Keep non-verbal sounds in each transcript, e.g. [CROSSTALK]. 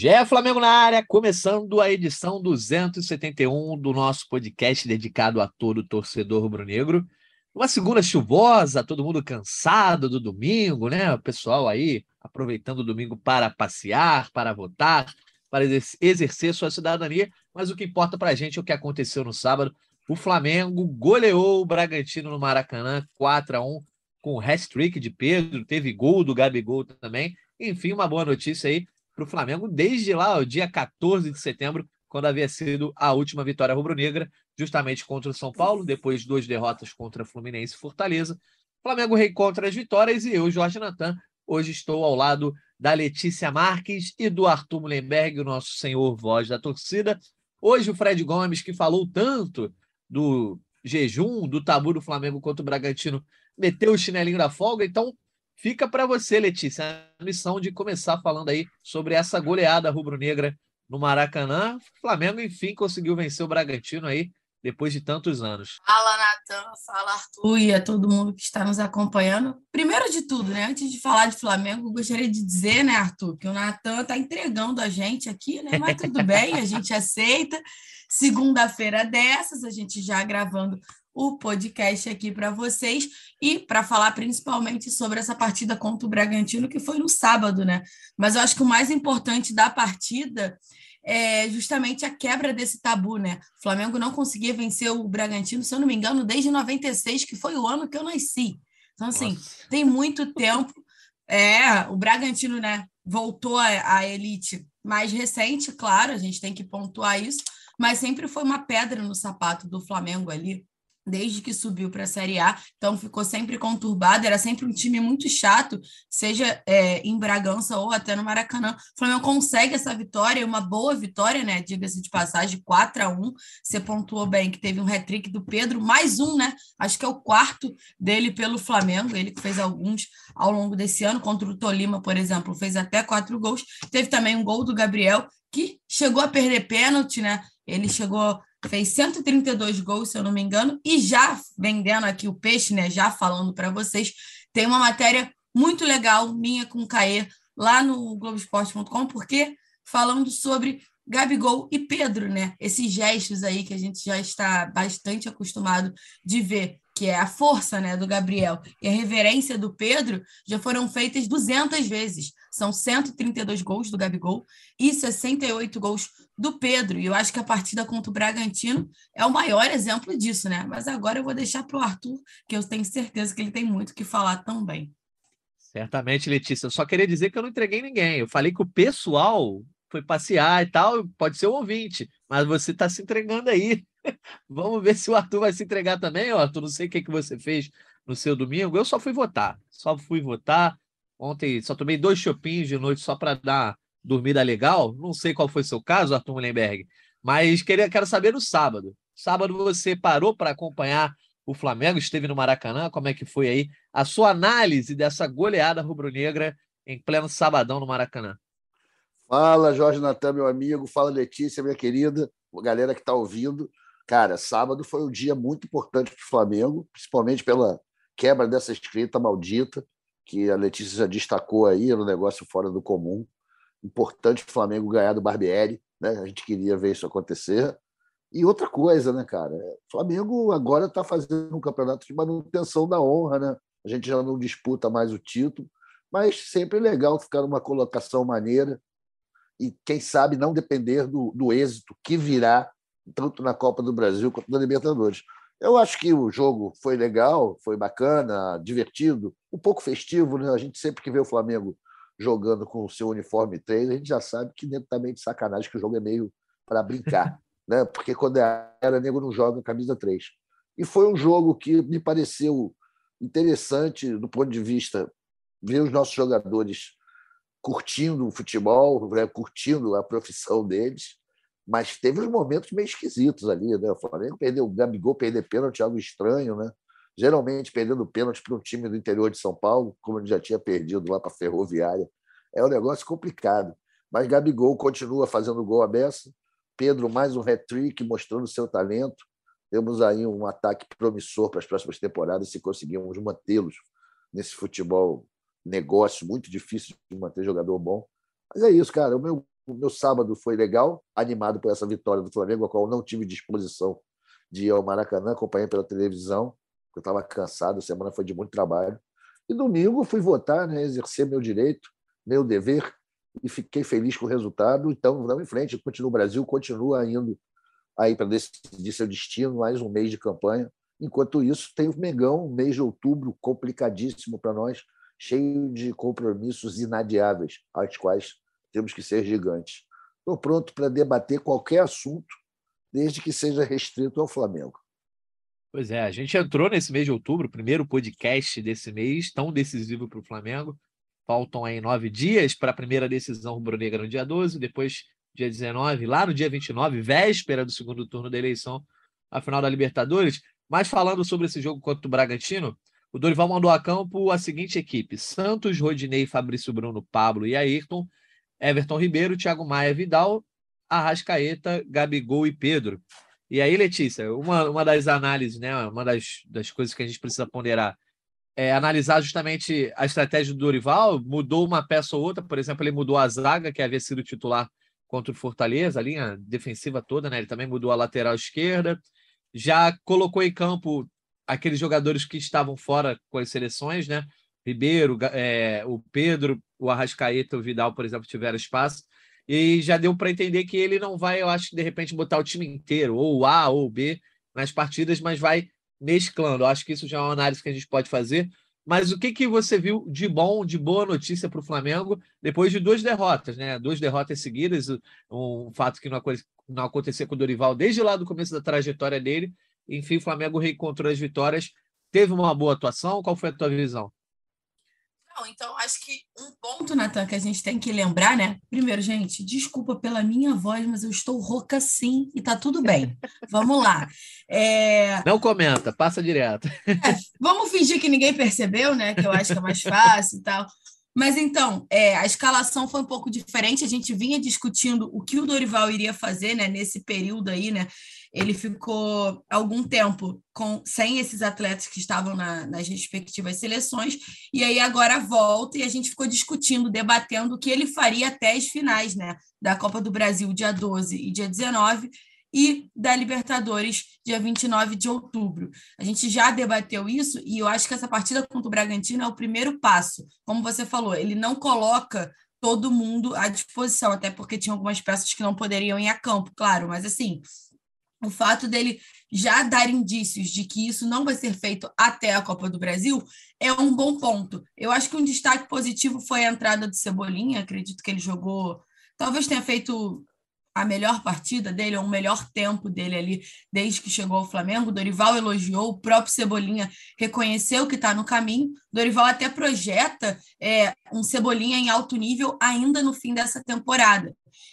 Gé Flamengo na área, começando a edição 271 do nosso podcast dedicado a todo torcedor rubro-negro. Uma segunda chuvosa, todo mundo cansado do domingo, né? O pessoal aí aproveitando o domingo para passear, para votar, para exercer sua cidadania. Mas o que importa para a gente é o que aconteceu no sábado. O Flamengo goleou o Bragantino no Maracanã 4 a 1 com hat-trick de Pedro, teve gol do Gabigol também. Enfim, uma boa notícia aí para o Flamengo desde lá, o dia 14 de setembro, quando havia sido a última vitória rubro-negra, justamente contra o São Paulo, depois de duas derrotas contra Fluminense e Fortaleza. O Flamengo reencontra as vitórias e eu, Jorge Natan, hoje estou ao lado da Letícia Marques e do Arthur Mullenberg, o nosso senhor voz da torcida. Hoje o Fred Gomes, que falou tanto do jejum, do tabu do Flamengo contra o Bragantino, meteu o chinelinho da folga, então Fica para você, Letícia, a missão de começar falando aí sobre essa goleada rubro-negra no Maracanã. O Flamengo, enfim, conseguiu vencer o Bragantino aí depois de tantos anos. Fala, Natan, fala, Arthur e a todo mundo que está nos acompanhando. Primeiro de tudo, né, antes de falar de Flamengo, gostaria de dizer, né, Arthur, que o Natan está entregando a gente aqui, né, mas tudo bem, a gente [LAUGHS] aceita. Segunda-feira dessas, a gente já gravando o podcast aqui para vocês e para falar principalmente sobre essa partida contra o Bragantino, que foi no sábado, né? Mas eu acho que o mais importante da partida é justamente a quebra desse tabu, né? O Flamengo não conseguia vencer o Bragantino, se eu não me engano, desde 96, que foi o ano que eu nasci. Então, assim, Nossa. tem muito tempo. É, o Bragantino, né, voltou à elite mais recente, claro, a gente tem que pontuar isso, mas sempre foi uma pedra no sapato do Flamengo ali desde que subiu para a Série A, então ficou sempre conturbado, era sempre um time muito chato, seja é, em Bragança ou até no Maracanã. O Flamengo consegue essa vitória, uma boa vitória, né? Diga-se de passagem, 4 a 1 Você pontuou bem que teve um hat-trick do Pedro, mais um, né? Acho que é o quarto dele pelo Flamengo, ele que fez alguns ao longo desse ano, contra o Tolima, por exemplo, fez até quatro gols. Teve também um gol do Gabriel, que chegou a perder pênalti, né? Ele chegou fez 132 gols, se eu não me engano, e já vendendo aqui o peixe, né? Já falando para vocês, tem uma matéria muito legal minha com o Caê lá no Globoesporte.com, porque falando sobre Gabigol e Pedro, né? Esses gestos aí que a gente já está bastante acostumado de ver que é a força né, do Gabriel e a reverência do Pedro, já foram feitas 200 vezes. São 132 gols do Gabigol e 68 gols do Pedro. E eu acho que a partida contra o Bragantino é o maior exemplo disso, né? Mas agora eu vou deixar para o Arthur, que eu tenho certeza que ele tem muito que falar também. Certamente, Letícia. Eu só queria dizer que eu não entreguei ninguém. Eu falei que o pessoal foi passear e tal, pode ser o ouvinte, mas você está se entregando aí. [LAUGHS] Vamos ver se o Arthur vai se entregar também. Arthur, não sei o que, que você fez no seu domingo. Eu só fui votar. Só fui votar. Ontem só tomei dois chopinhos de noite só para dar dormida legal. Não sei qual foi o seu caso, Arthur Mullenberg, mas queria, quero saber no sábado. Sábado você parou para acompanhar o Flamengo, esteve no Maracanã. Como é que foi aí a sua análise dessa goleada rubro-negra em pleno sabadão no Maracanã? Fala, Jorge Natan, meu amigo. Fala, Letícia, minha querida. Galera que está ouvindo. Cara, sábado foi um dia muito importante para o Flamengo, principalmente pela quebra dessa escrita maldita, que a Letícia já destacou aí, no negócio fora do comum. Importante o Flamengo ganhar do Barbieri, né? A gente queria ver isso acontecer. E outra coisa, né, cara? O Flamengo agora está fazendo um campeonato de manutenção da honra, né? A gente já não disputa mais o título, mas sempre é legal ficar numa colocação maneira e, quem sabe, não depender do, do êxito que virá tanto na Copa do Brasil quanto na Libertadores. Eu acho que o jogo foi legal, foi bacana, divertido, um pouco festivo. Né? A gente sempre que vê o Flamengo jogando com o seu uniforme 3, a gente já sabe que dentro também de sacanagem que o jogo é meio para brincar, [LAUGHS] né? porque quando é era nego não joga camisa 3. E foi um jogo que me pareceu interessante do ponto de vista ver os nossos jogadores curtindo o futebol, né? curtindo a profissão deles, mas teve uns momentos meio esquisitos ali, né? O Flamengo perdeu o Gabigol, perder pênalti, algo estranho, né? Geralmente perdendo pênalti para um time do interior de São Paulo, como ele já tinha perdido lá para a Ferroviária. É um negócio complicado. Mas Gabigol continua fazendo gol a beça. Pedro, mais um hat-trick, mostrando seu talento. Temos aí um ataque promissor para as próximas temporadas, se conseguirmos mantê-los nesse futebol negócio muito difícil de manter jogador bom. Mas é isso, cara. O meu o meu sábado foi legal, animado por essa vitória do Flamengo, a qual não tive disposição de ir ao Maracanã, acompanhei pela televisão, eu estava cansado, a semana foi de muito trabalho. E domingo fui votar, né, exercer meu direito, meu dever, e fiquei feliz com o resultado. Então, vamos em frente, continua o Brasil, continua indo aí para decidir seu destino, mais um mês de campanha. Enquanto isso, tem o Megão, mês de outubro complicadíssimo para nós, cheio de compromissos inadiáveis, aos quais temos que ser gigantes. Estou pronto para debater qualquer assunto, desde que seja restrito ao Flamengo. Pois é, a gente entrou nesse mês de outubro, primeiro podcast desse mês, tão decisivo para o Flamengo. Faltam aí nove dias para a primeira decisão rubro-negra no dia 12, depois dia 19, lá no dia 29, véspera do segundo turno da eleição, a final da Libertadores. Mas falando sobre esse jogo contra o Bragantino, o Dorival mandou a campo a seguinte equipe: Santos, Rodinei, Fabrício Bruno, Pablo e Ayrton, Everton Ribeiro, Thiago Maia, Vidal, Arrascaeta, Gabigol e Pedro. E aí, Letícia, uma, uma das análises, né, uma das, das coisas que a gente precisa ponderar é analisar justamente a estratégia do Dorival. Mudou uma peça ou outra, por exemplo, ele mudou a zaga, que havia sido titular contra o Fortaleza, a linha defensiva toda, né? Ele também mudou a lateral esquerda, já colocou em campo aqueles jogadores que estavam fora com as seleções, né? Ribeiro, é, o Pedro, o Arrascaeta, o Vidal, por exemplo, tiveram espaço. E já deu para entender que ele não vai, eu acho, de repente, botar o time inteiro, ou A ou B, nas partidas, mas vai mesclando. Eu acho que isso já é uma análise que a gente pode fazer. Mas o que, que você viu de bom, de boa notícia para o Flamengo depois de duas derrotas, né? Duas derrotas seguidas, um fato que não, não aconteceu com o Dorival desde lá do começo da trajetória dele. Enfim, o Flamengo reencontrou as vitórias. Teve uma boa atuação? Qual foi a tua visão? Não, então acho que um ponto, Natan, que a gente tem que lembrar, né? Primeiro, gente, desculpa pela minha voz, mas eu estou rouca sim e tá tudo bem. [LAUGHS] Vamos lá. É... Não comenta, passa direto. É, vamos fingir que ninguém percebeu, né? Que eu acho que é mais fácil e tal. Mas então, é, a escalação foi um pouco diferente. A gente vinha discutindo o que o Dorival iria fazer né, nesse período aí, né? Ele ficou algum tempo com sem esses atletas que estavam na, nas respectivas seleções, e aí agora volta e a gente ficou discutindo, debatendo o que ele faria até as finais né, da Copa do Brasil, dia 12 e dia 19, e da Libertadores, dia 29 de outubro. A gente já debateu isso e eu acho que essa partida contra o Bragantino é o primeiro passo. Como você falou, ele não coloca todo mundo à disposição, até porque tinha algumas peças que não poderiam ir a campo, claro, mas assim, o fato dele já dar indícios de que isso não vai ser feito até a Copa do Brasil é um bom ponto. Eu acho que um destaque positivo foi a entrada do Cebolinha, acredito que ele jogou, talvez tenha feito a melhor partida dele, ou o melhor tempo dele ali desde que chegou ao Flamengo. Dorival elogiou, o próprio Cebolinha reconheceu que está no caminho. Dorival até projeta é, um Cebolinha em alto nível ainda no fim dessa temporada.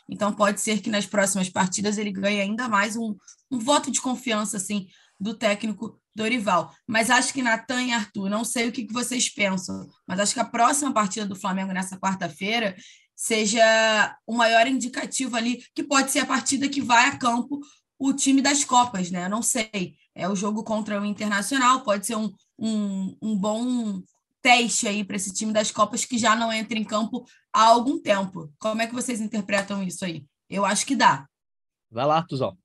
Então pode ser que nas próximas partidas ele ganhe ainda mais um, um voto de confiança assim do técnico Dorival. Mas acho que Natan e Arthur, não sei o que vocês pensam, mas acho que a próxima partida do Flamengo nessa quarta-feira seja o maior indicativo ali, que pode ser a partida que vai a campo o time das Copas, né? Eu não sei. É o jogo contra o Internacional, pode ser um, um, um bom teste aí para esse time das Copas que já não entra em campo há algum tempo. Como é que vocês interpretam isso aí? Eu acho que dá. Vai lá, Tuzão.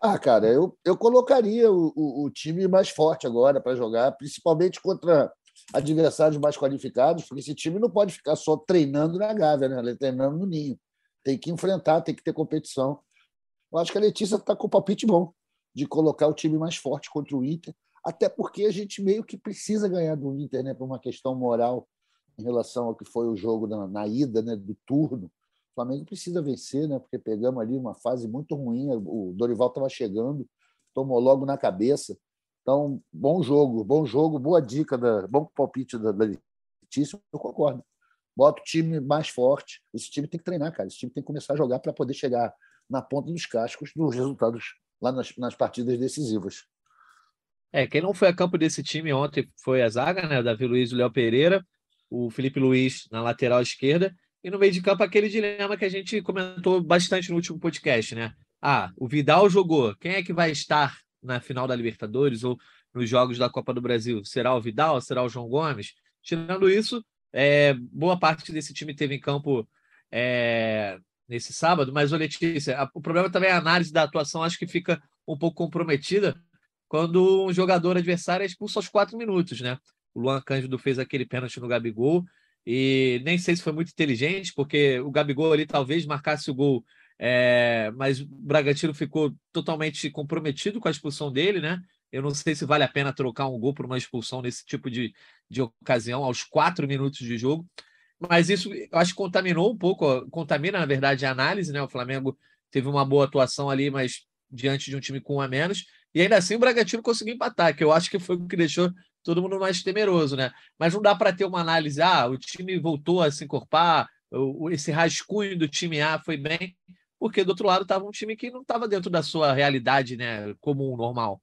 Ah, cara, eu, eu colocaria o, o, o time mais forte agora para jogar, principalmente contra adversários mais qualificados, porque esse time não pode ficar só treinando na Gávea, né? treinando no ninho. Tem que enfrentar, tem que ter competição. Eu acho que a Letícia está com o palpite bom de colocar o time mais forte contra o Inter, até porque a gente meio que precisa ganhar do Inter, né, por uma questão moral em relação ao que foi o jogo na, na ida, né, do turno. O Flamengo precisa vencer, né, porque pegamos ali uma fase muito ruim. O Dorival estava chegando, tomou logo na cabeça. Então, bom jogo, bom jogo, boa dica, da, bom palpite da, da Letícia, eu concordo. Bota o time mais forte. Esse time tem que treinar, cara. Esse time tem que começar a jogar para poder chegar na ponta dos cascos dos resultados lá nas, nas partidas decisivas. É, quem não foi a campo desse time ontem foi a zaga, né? O Davi Luiz e o Léo Pereira, o Felipe Luiz na lateral esquerda, e no meio de campo aquele dilema que a gente comentou bastante no último podcast, né? Ah, o Vidal jogou. Quem é que vai estar na final da Libertadores ou nos jogos da Copa do Brasil? Será o Vidal? Será o João Gomes? Tirando isso, é, boa parte desse time teve em campo é, nesse sábado, mas, ô Letícia, o problema também é a análise da atuação, acho que fica um pouco comprometida quando um jogador adversário é expulso aos quatro minutos, né? O Luan Cândido fez aquele pênalti no Gabigol e nem sei se foi muito inteligente, porque o Gabigol ali talvez marcasse o gol, é, mas o Bragantino ficou totalmente comprometido com a expulsão dele, né? Eu não sei se vale a pena trocar um gol por uma expulsão nesse tipo de, de ocasião, aos quatro minutos de jogo. Mas isso eu acho que contaminou um pouco, contamina, na verdade, a análise, né? O Flamengo teve uma boa atuação ali, mas diante de um time com um a menos. E ainda assim o Bragantino conseguiu empatar, que eu acho que foi o que deixou todo mundo mais temeroso, né? Mas não dá para ter uma análise, ah, o time voltou a se encorpar, esse rascunho do time A foi bem, porque do outro lado estava um time que não estava dentro da sua realidade, né, comum, normal.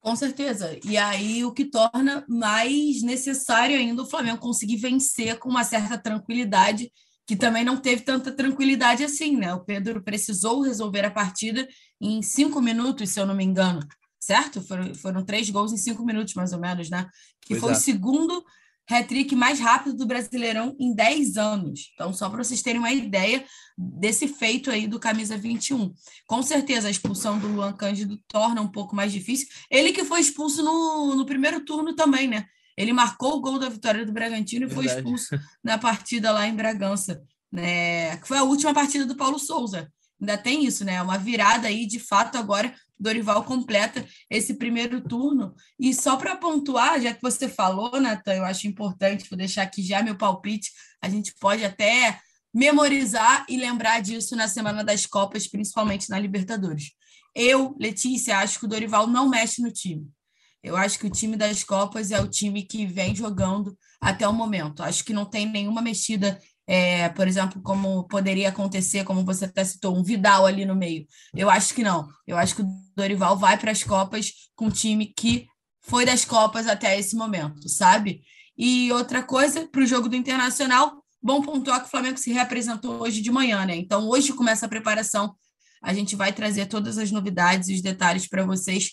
Com certeza. E aí o que torna mais necessário ainda o Flamengo conseguir vencer com uma certa tranquilidade, que também não teve tanta tranquilidade assim, né? O Pedro precisou resolver a partida em cinco minutos, se eu não me engano, certo? Foram, foram três gols em cinco minutos, mais ou menos, né? Que pois foi é. o segundo hat-trick mais rápido do Brasileirão em 10 anos. Então, só para vocês terem uma ideia desse feito aí do camisa 21. Com certeza, a expulsão do Luan Cândido torna um pouco mais difícil. Ele que foi expulso no, no primeiro turno também, né? Ele marcou o gol da vitória do Bragantino e foi expulso na partida lá em Bragança, né? Que foi a última partida do Paulo Souza. Ainda tem isso, né? Uma virada aí, de fato, agora Dorival completa esse primeiro turno. E só para pontuar, já que você falou, Natan, eu acho importante, vou deixar aqui já meu palpite, a gente pode até memorizar e lembrar disso na semana das Copas, principalmente na Libertadores. Eu, Letícia, acho que o Dorival não mexe no time. Eu acho que o time das Copas é o time que vem jogando até o momento. Acho que não tem nenhuma mexida é, por exemplo, como poderia acontecer, como você até citou, um Vidal ali no meio. Eu acho que não. Eu acho que o Dorival vai para as Copas com um time que foi das Copas até esse momento, sabe? E outra coisa, para o jogo do Internacional, bom pontuar que o Flamengo se reapresentou hoje de manhã, né? Então, hoje começa a preparação. A gente vai trazer todas as novidades e os detalhes para vocês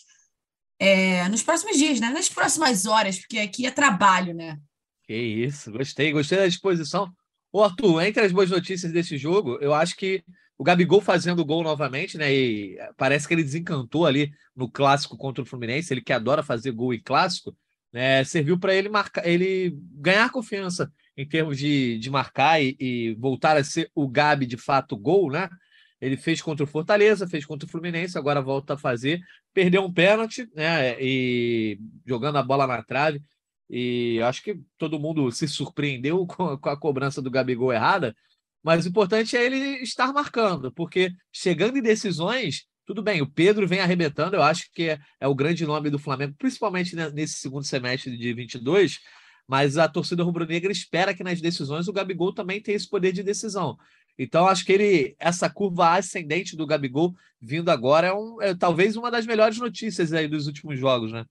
é, nos próximos dias, né? Nas próximas horas, porque aqui é trabalho, né? Que isso, gostei, gostei da disposição. Ô, Arthur, entre as boas notícias desse jogo, eu acho que o Gabigol fazendo gol novamente, né? E parece que ele desencantou ali no clássico contra o Fluminense, ele que adora fazer gol em clássico, né? Serviu para ele marcar, ele ganhar confiança em termos de, de marcar e, e, voltar a ser o Gabi de fato gol, né? Ele fez contra o Fortaleza, fez contra o Fluminense, agora volta a fazer. Perdeu um pênalti, né? E jogando a bola na trave. E acho que todo mundo se surpreendeu [LAUGHS] com, com a cobrança do Gabigol errada, mas o importante é ele estar marcando, porque chegando em decisões, tudo bem, o Pedro vem arrebentando, eu acho que é, é o grande nome do Flamengo, principalmente nesse segundo semestre de 22, mas a torcida rubro-negra espera que nas decisões o Gabigol também tenha esse poder de decisão. Então, acho que ele, essa curva ascendente do Gabigol vindo agora é, um, é talvez uma das melhores notícias aí dos últimos jogos, né?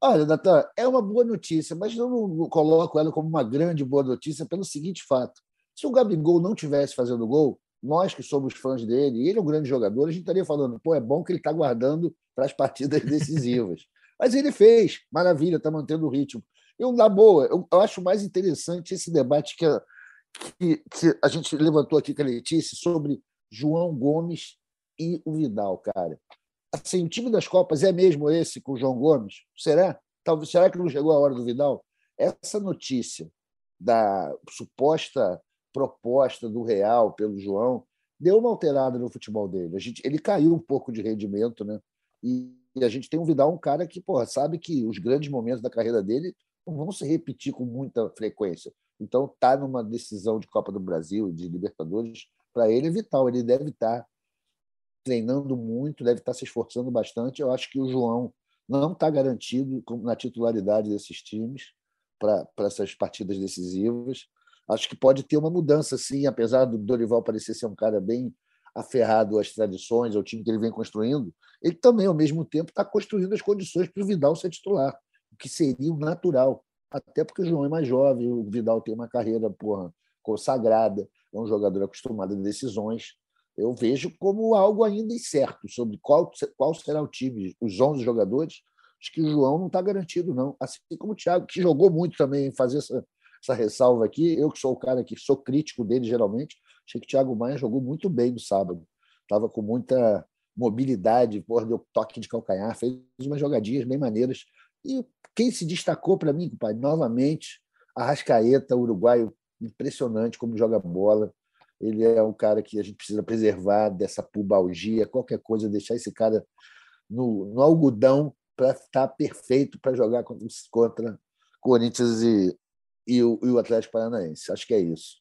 Olha, Natan, é uma boa notícia, mas eu não coloco ela como uma grande boa notícia pelo seguinte fato. Se o Gabigol não tivesse fazendo gol, nós que somos fãs dele, e ele é um grande jogador, a gente estaria falando, pô, é bom que ele está guardando para as partidas [LAUGHS] decisivas. mas ele fez, maravilha, está mantendo o ritmo. Eu, na boa, eu, eu acho mais interessante esse debate que a, que, que a gente levantou aqui com a Letícia sobre João Gomes e o Vidal, cara assim, o time das Copas é mesmo esse com o João Gomes? Será? Talvez, será que não chegou a hora do Vidal? Essa notícia da suposta proposta do Real pelo João deu uma alterada no futebol dele. A gente, ele caiu um pouco de rendimento, né? E, e a gente tem um Vidal, um cara que porra, sabe que os grandes momentos da carreira dele não vão se repetir com muita frequência. Então, tá numa decisão de Copa do Brasil de Libertadores, para ele é vital. Ele deve estar tá treinando muito, deve estar se esforçando bastante. Eu acho que o João não está garantido na titularidade desses times para essas partidas decisivas. Acho que pode ter uma mudança, sim, apesar do Dorival parecer ser um cara bem aferrado às tradições, ao time que ele vem construindo, ele também, ao mesmo tempo, está construindo as condições para o Vidal ser titular, o que seria o natural. Até porque o João é mais jovem, o Vidal tem uma carreira porra, consagrada, é um jogador acostumado a decisões eu vejo como algo ainda incerto sobre qual, qual será o time, os 11 jogadores. Acho que o João não está garantido, não. Assim como o Thiago, que jogou muito também em fazer essa, essa ressalva aqui. Eu que sou o cara que sou crítico dele geralmente, achei que o Thiago Maia jogou muito bem no sábado. Estava com muita mobilidade, porra, deu toque de calcanhar, fez umas jogadinhas bem maneiras. E quem se destacou para mim, pai, novamente, a Rascaeta, uruguaio, impressionante como joga bola. Ele é um cara que a gente precisa preservar dessa pubalgia, qualquer coisa, deixar esse cara no, no algodão para estar perfeito para jogar contra, contra Corinthians e, e, o, e o Atlético Paranaense. Acho que é isso.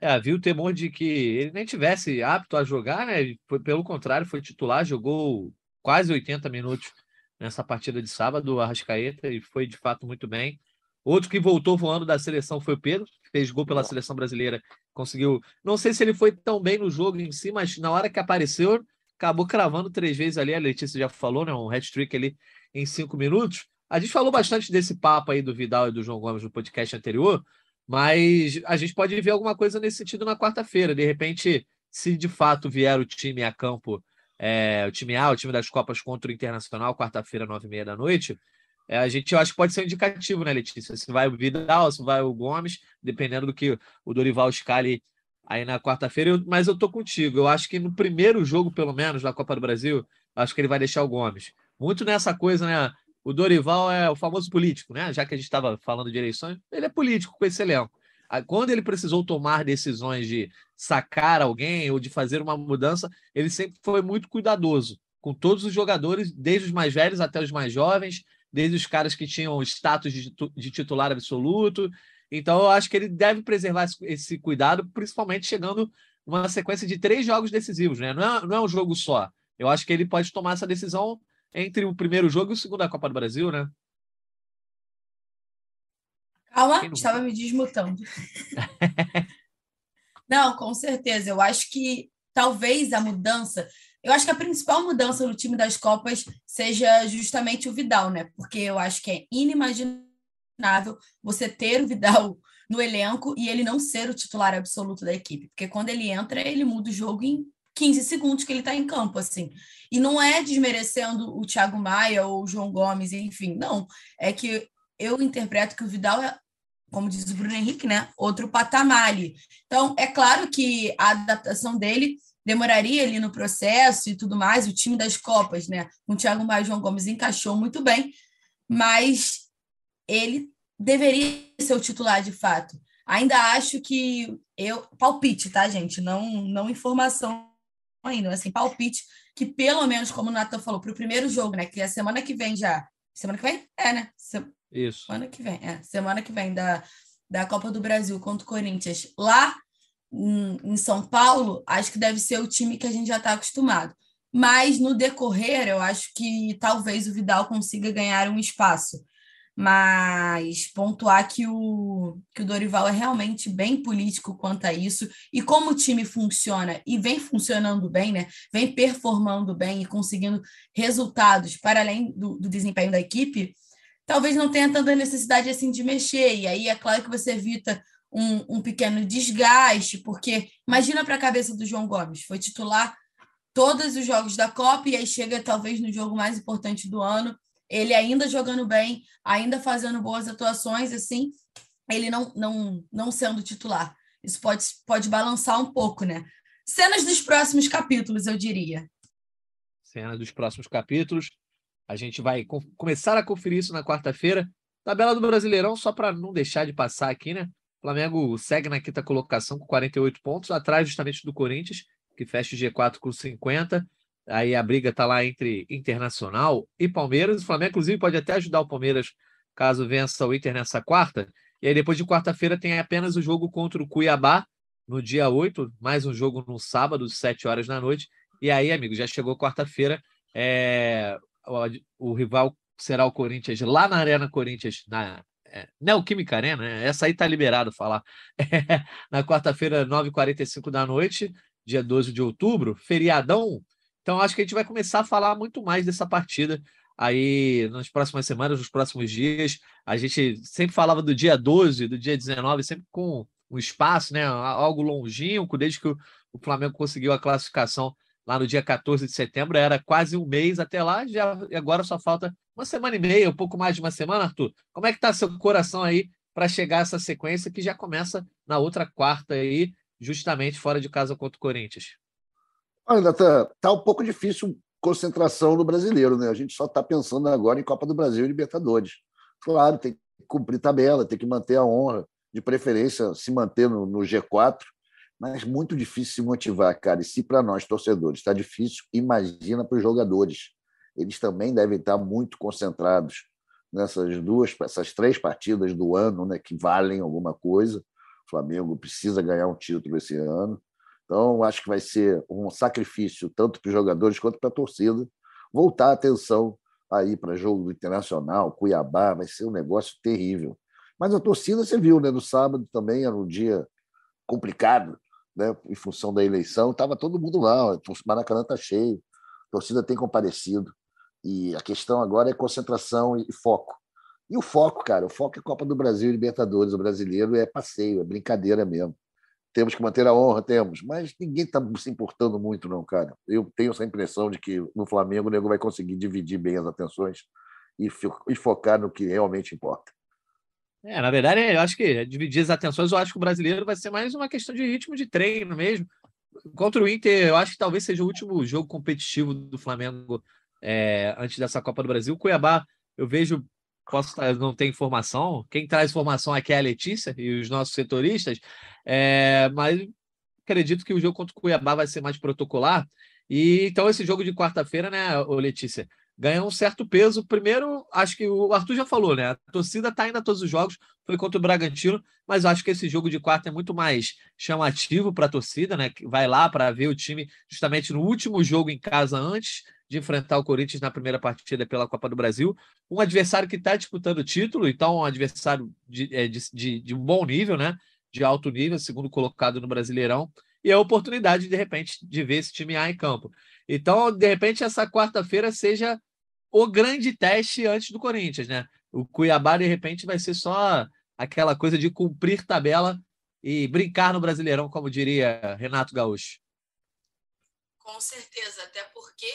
É, havia o temor de que ele nem tivesse apto a jogar, né? Pelo contrário, foi titular, jogou quase 80 minutos nessa partida de sábado, o Arrascaeta, e foi de fato muito bem. Outro que voltou voando da seleção foi o Pedro, que fez gol pela seleção brasileira, conseguiu. Não sei se ele foi tão bem no jogo em si, mas na hora que apareceu, acabou cravando três vezes ali. A Letícia já falou, né? Um hat-trick ali em cinco minutos. A gente falou bastante desse papo aí do Vidal e do João Gomes no podcast anterior, mas a gente pode ver alguma coisa nesse sentido na quarta-feira. De repente, se de fato vier o time a campo, é, o time A, o time das Copas contra o Internacional, quarta-feira, nove e meia da noite, é, a gente eu acho que pode ser um indicativo, né, Letícia? Se vai o Vidal, se vai o Gomes, dependendo do que o Dorival escale aí na quarta-feira. Mas eu tô contigo. Eu acho que no primeiro jogo, pelo menos, da Copa do Brasil, acho que ele vai deixar o Gomes. Muito nessa coisa, né? O Dorival é o famoso político, né? Já que a gente estava falando de eleições, ele é político com esse elenco. Quando ele precisou tomar decisões de sacar alguém ou de fazer uma mudança, ele sempre foi muito cuidadoso com todos os jogadores, desde os mais velhos até os mais jovens, desde os caras que tinham status de, titular absoluto. Então, eu acho que ele deve preservar esse cuidado, principalmente chegando uma sequência de três jogos decisivos, né? Não é, não é um jogo só. Eu acho que ele pode tomar essa decisão entre o primeiro jogo e o segundo da Copa do Brasil, né? Calma, estava me desmutando. [LAUGHS] não, com certeza. Eu acho que talvez a mudança eu acho que a principal mudança no time das Copas seja justamente o Vidal, né? Porque eu acho que é inimaginável você ter o Vidal no elenco e ele não ser o titular absoluto da equipe. Porque quando ele entra, ele muda o jogo em 15 segundos que ele está em campo, assim. E não é desmerecendo o Thiago Maia ou o João Gomes, enfim, não. É que eu interpreto que o Vidal é, como diz o Bruno Henrique, né? Outro patamar ali. Então, é claro que a adaptação dele demoraria ali no processo e tudo mais. O time das Copas, né? Com o Thiago Maia e João Gomes encaixou muito bem, mas ele deveria ser o titular de fato. Ainda acho que eu palpite, tá, gente? Não, não informação ainda, assim, palpite que pelo menos, como o Nathan falou, para o primeiro jogo, né? Que é semana que vem já. Semana que vem? É, né? Isso. Semana que vem, é. Semana que vem da, da Copa do Brasil contra o Corinthians. Lá em, São Paulo, acho que deve ser o time que a gente já está acostumado. Mas no decorrer, eu acho que talvez o Vidal consiga ganhar um espaço. Mas pontuar que o, que o Dorival é realmente bem político quanto a isso, e como o time funciona e vem funcionando bem, né? Vem performando bem e conseguindo resultados para além do, do desempenho da equipe, talvez não tenha tanta necessidade assim de mexer. E aí é claro que você evita um, um pequeno desgaste, porque imagina para a cabeça do João Gomes, foi titular todos os jogos da Copa e aí chega talvez no jogo mais importante do ano, ele ainda jogando bem, ainda fazendo boas atuações, assim, ele não, não, não sendo titular. Isso pode, pode balançar um pouco, né? Cenas dos próximos capítulos, eu diria. Cenas dos próximos capítulos. A gente vai começar a conferir isso na quarta-feira. Tabela do Brasileirão, só para não deixar de passar aqui, né? O Flamengo segue na quinta colocação com 48 pontos, atrás justamente do Corinthians, que fecha o G4 com 50. Aí a briga está lá entre Internacional e Palmeiras. O Flamengo, inclusive, pode até ajudar o Palmeiras caso vença o Inter nessa quarta. E aí, depois de quarta-feira, tem apenas o jogo contra o Cuiabá, no dia 8, mais um jogo no sábado, 7 horas da noite. E aí, amigo, já chegou quarta-feira. É... O, rival será o Corinthians lá na Arena Corinthians, na é, Neoquímica Arena, né? essa aí tá liberado falar. É, [LAUGHS] na quarta-feira, 9h45 da noite, dia 12 de outubro, feriadão. Então, acho que a gente vai começar a falar muito mais dessa partida aí nas próximas semanas, nos próximos dias. A gente sempre falava do dia 12, do dia 19, sempre com um espaço, né? Algo longínquo, desde que o Flamengo conseguiu a classificação lá no dia 14 de setembro, era quase um mês até lá, já agora só falta uma semana e meia, um pouco mais de uma semana, Arthur. Como é que está seu coração aí para chegar essa sequência que já começa na outra quarta aí, justamente fora de casa contra o Corinthians? Olha, Natan, tá um pouco difícil concentração no brasileiro, né? A gente só está pensando agora em Copa do Brasil e Libertadores. Claro, tem que cumprir tabela, tem que manter a honra, de preferência se manter no, no G4, mas muito difícil se motivar, cara. E se para nós, torcedores, está difícil, imagina para os jogadores. Eles também devem estar muito concentrados nessas duas, essas três partidas do ano, né, que valem alguma coisa. O Flamengo precisa ganhar um título esse ano. Então, acho que vai ser um sacrifício tanto para os jogadores quanto para a torcida voltar a atenção aí para jogo internacional, Cuiabá, vai ser um negócio terrível. Mas a torcida, você viu, né? No sábado também era um dia complicado, né? Em função da eleição, estava todo mundo lá, o Maracanã está cheio, a torcida tem comparecido. E a questão agora é concentração e foco. E o foco, cara, o foco é Copa do Brasil e Libertadores. O brasileiro é passeio, é brincadeira mesmo temos que manter a honra, temos, mas ninguém está se importando muito, não, cara. Eu tenho essa impressão de que no Flamengo o nego vai conseguir dividir bem as atenções e, focar no que realmente importa. É, na verdade, eu acho que dividir as atenções, eu acho que o brasileiro vai ser mais uma questão de ritmo de treino mesmo. Contra o Inter, eu acho que talvez seja o último jogo competitivo do Flamengo é, antes dessa Copa do Brasil. Cuiabá, eu vejo posso não ter informação. Quem traz informação aqui é a Letícia e os nossos setoristas, é, mas acredito que o jogo contra o Cuiabá vai ser mais protocolar. E então esse jogo de quarta-feira, né, Letícia, ganha um certo peso. Primeiro, acho que o Arthur já falou, né? A torcida está indo a todos os jogos, foi contra o Bragantino, mas acho que esse jogo de quarta é muito mais chamativo para a torcida, né? Que vai lá para ver o time justamente no último jogo em casa antes de enfrentar o Corinthians na primeira partida pela Copa do Brasil. Um adversário que está disputando o título, então um adversário de, é, de, de, bom nível, né? De alto nível, segundo colocado no Brasileirão. E a oportunidade, de repente, de ver esse time A em campo. Então, de repente, essa quarta-feira seja o grande teste antes do Corinthians, né? O Cuiabá, de repente, vai ser só aquela coisa de cumprir tabela e brincar no Brasileirão, como diria Renato Gaúcho. Com certeza, até porque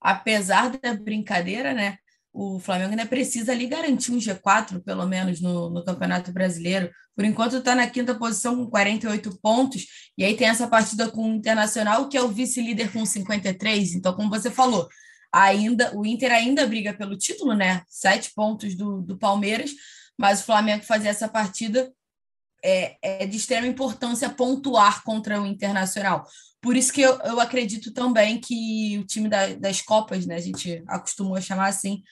apesar da brincadeira, né? O Flamengo ainda precisa ali garantir um G4, pelo menos, no, no Campeonato Brasileiro. Por enquanto está na quinta posição com 48 pontos, e aí tem essa partida com o Internacional, que é o vice-líder com 53. Então, como você falou, ainda o Inter ainda briga pelo título, né? Sete pontos do, do Palmeiras, mas o Flamengo fazer essa partida é, é de extrema importância pontuar contra o Internacional. Por isso que eu, eu acredito também que o time da, das Copas, né, a gente acostumou a chamar assim,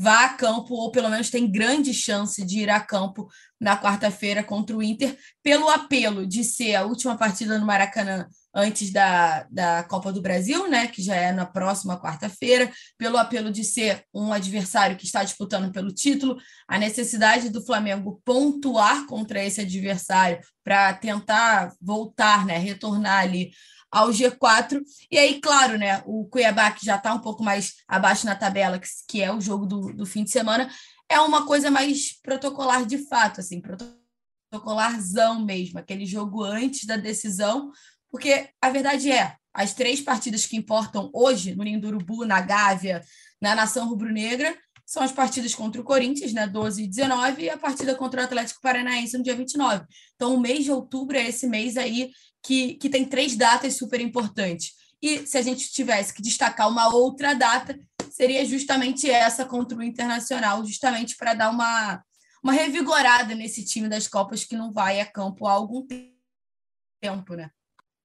vá a campo, ou pelo menos tem grande chance de ir a campo na quarta-feira contra o Inter, pelo apelo de ser a última partida no Maracanã antes da, da Copa do Brasil, né, que já é na próxima quarta-feira, pelo apelo de ser um adversário que está disputando pelo título, a necessidade do Flamengo pontuar contra esse adversário para tentar voltar, né, retornar ali ao G4. E aí, claro, né, o Cuiabá, que já está um pouco mais abaixo na tabela, que, é o jogo do, do fim de semana, é uma coisa mais protocolar de fato, assim, protocolarzão mesmo, aquele jogo antes da decisão, porque a verdade é, as três partidas que importam hoje, no Ninho do Urubu, na Gávea, na Nação Rubro-Negra, são as partidas contra o Corinthians, né, 12 e 19, e a partida contra o Atlético Paranaense no dia 29. Então, o mês de outubro é esse mês aí que, que tem três datas super importantes. E se a gente tivesse que destacar uma outra data, seria justamente essa contra o Internacional, justamente para dar uma, uma revigorada nesse time das Copas que não vai a campo há algum tempo, né?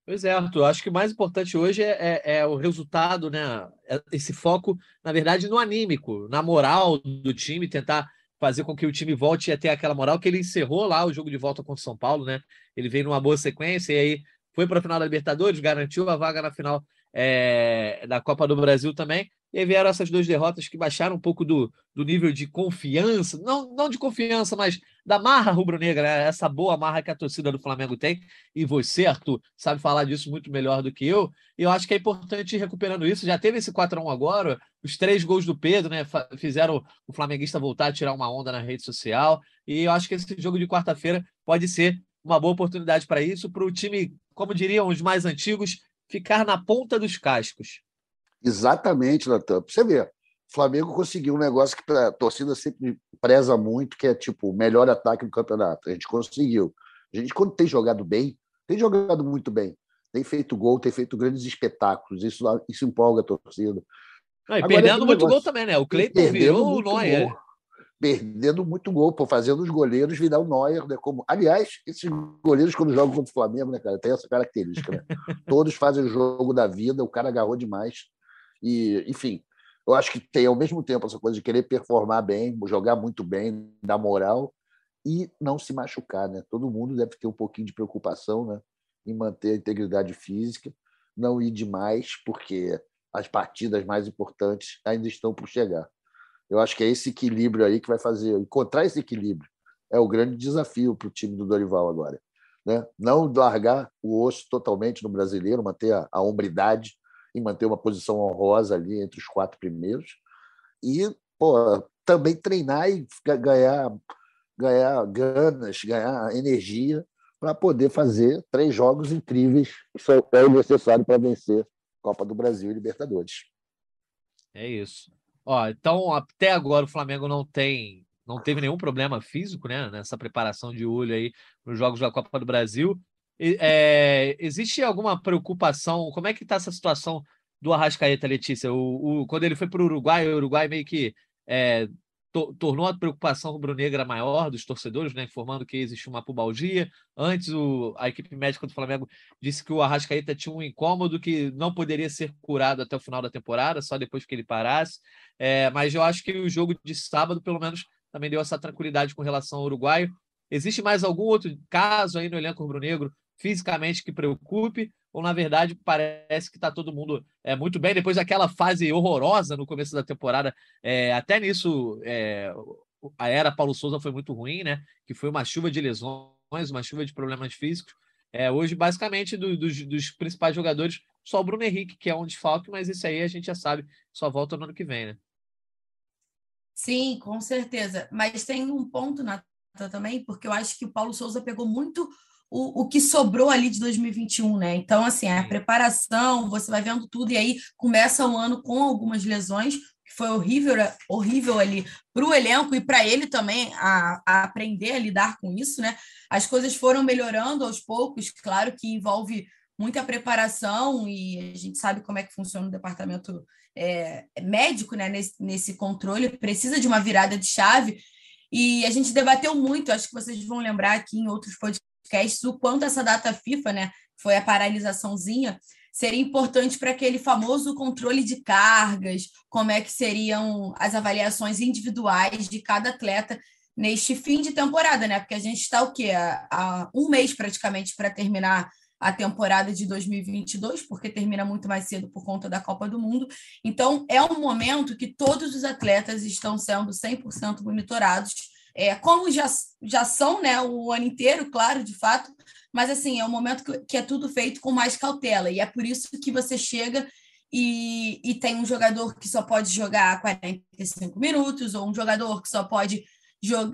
Pois é, Arthur. Acho que o mais importante hoje é, é, é, o resultado, né? É esse foco, na verdade, no anímico, na moral do time, tentar fazer com que o time volte a ter aquela moral que ele encerrou lá o jogo de volta contra o São Paulo, né? Ele veio numa boa sequência e aí foi para a final da Libertadores, garantiu a vaga na final é, da Copa do Brasil também. E aí vieram essas duas derrotas que baixaram um pouco do, do nível de confiança, não, não de confiança, mas da marra rubro-negra, né? essa boa marra que a torcida do Flamengo tem. E você, Arthur, sabe falar disso muito melhor do que eu. E eu acho que é importante ir recuperando isso. Já teve esse 4x1 agora, os três gols do Pedro, né? Fizeram o flamenguista voltar a tirar uma onda na rede social. E eu acho que esse jogo de quarta-feira pode ser uma boa oportunidade para isso, para o time, como diriam os mais antigos, ficar na ponta dos cascos. Exatamente, Natan. Você vê, Flamengo conseguiu um negócio que a torcida sempre preza muito, que é tipo o melhor ataque do campeonato. A gente conseguiu. A gente, quando tem jogado bem, tem jogado muito bem. Tem feito gol, tem feito grandes espetáculos. Isso, isso empolga a torcida. E Agora, perdendo muito negócio, gol também, né? O Cleiton virou o Neuer. Gol, perdendo muito gol, pô, fazendo os goleiros virar o Neuer. Né? Como... Aliás, esses goleiros, quando jogam contra o Flamengo, né, cara, tem essa característica. Né? [LAUGHS] Todos fazem o jogo da vida, o cara agarrou demais. E, enfim, eu acho que tem ao mesmo tempo essa coisa de querer performar bem, jogar muito bem, dar moral e não se machucar, né? Todo mundo deve ter um pouquinho de preocupação, né, em manter a integridade física, não ir demais, porque as partidas mais importantes ainda estão por chegar. Eu acho que é esse equilíbrio aí que vai fazer encontrar esse equilíbrio é o grande desafio para o time do Dorival agora, né? Não largar o osso totalmente no brasileiro, manter a, a hombridade em manter uma posição honrosa ali entre os quatro primeiros e pô, também treinar e ganhar ganhar ganas, ganhar energia para poder fazer três jogos incríveis. Isso é o necessário para vencer Copa do Brasil e Libertadores. É isso. Ó, então, até agora o Flamengo não tem não teve nenhum problema físico, né, nessa preparação de olho aí nos jogos da Copa do Brasil. É, existe alguma preocupação? Como é que está essa situação do Arrascaeta, Letícia? O, o, quando ele foi para o Uruguai, o Uruguai meio que é, to, tornou a preocupação rubro-negra maior dos torcedores, né, informando que existia uma pubalgia. Antes, o, a equipe médica do Flamengo disse que o Arrascaeta tinha um incômodo que não poderia ser curado até o final da temporada, só depois que ele parasse. É, mas eu acho que o jogo de sábado, pelo menos, também deu essa tranquilidade com relação ao uruguaio. Existe mais algum outro caso aí no elenco rubro-negro fisicamente que preocupe, ou na verdade parece que está todo mundo é, muito bem depois daquela fase horrorosa no começo da temporada. É, até nisso, é, a era Paulo Souza foi muito ruim, né? Que foi uma chuva de lesões, uma chuva de problemas físicos. É, hoje, basicamente, do, dos, dos, principais jogadores, só o Bruno Henrique, que é um desfalque, mas esse aí a gente já sabe, só volta no ano que vem, né? Sim, com certeza. Mas tem um ponto, Nata, também, porque eu acho que o Paulo Souza pegou muito o, o que sobrou ali de 2021, né? Então, assim, a preparação, você vai vendo tudo, e aí começa o ano com algumas lesões, que foi horrível, horrível ali para o elenco e para ele também a, a, aprender a lidar com isso, né? As coisas foram melhorando aos poucos, claro que envolve muita preparação e a gente sabe como é que funciona o departamento é, médico, né? Nesse, nesse controle, precisa de uma virada de chave. E a gente debateu muito, acho que vocês vão lembrar aqui em outros podcasts podcasts o quanto essa data FIFA, né, foi a paralisaçãozinha, seria importante para aquele famoso controle de cargas, como é que seriam as avaliações individuais de cada atleta neste fim de temporada, né? Porque a gente está o quê? Há um mês praticamente para terminar a temporada de 2022, porque termina muito mais cedo por conta da Copa do Mundo. Então, é um momento que todos os atletas estão sendo 100% monitorados é, como já, já são né, o ano inteiro, claro, de fato, mas assim, é um momento que, que é tudo feito com mais cautela, e é por isso que você chega e, e tem um jogador que só pode jogar 45 minutos, ou um jogador que só pode,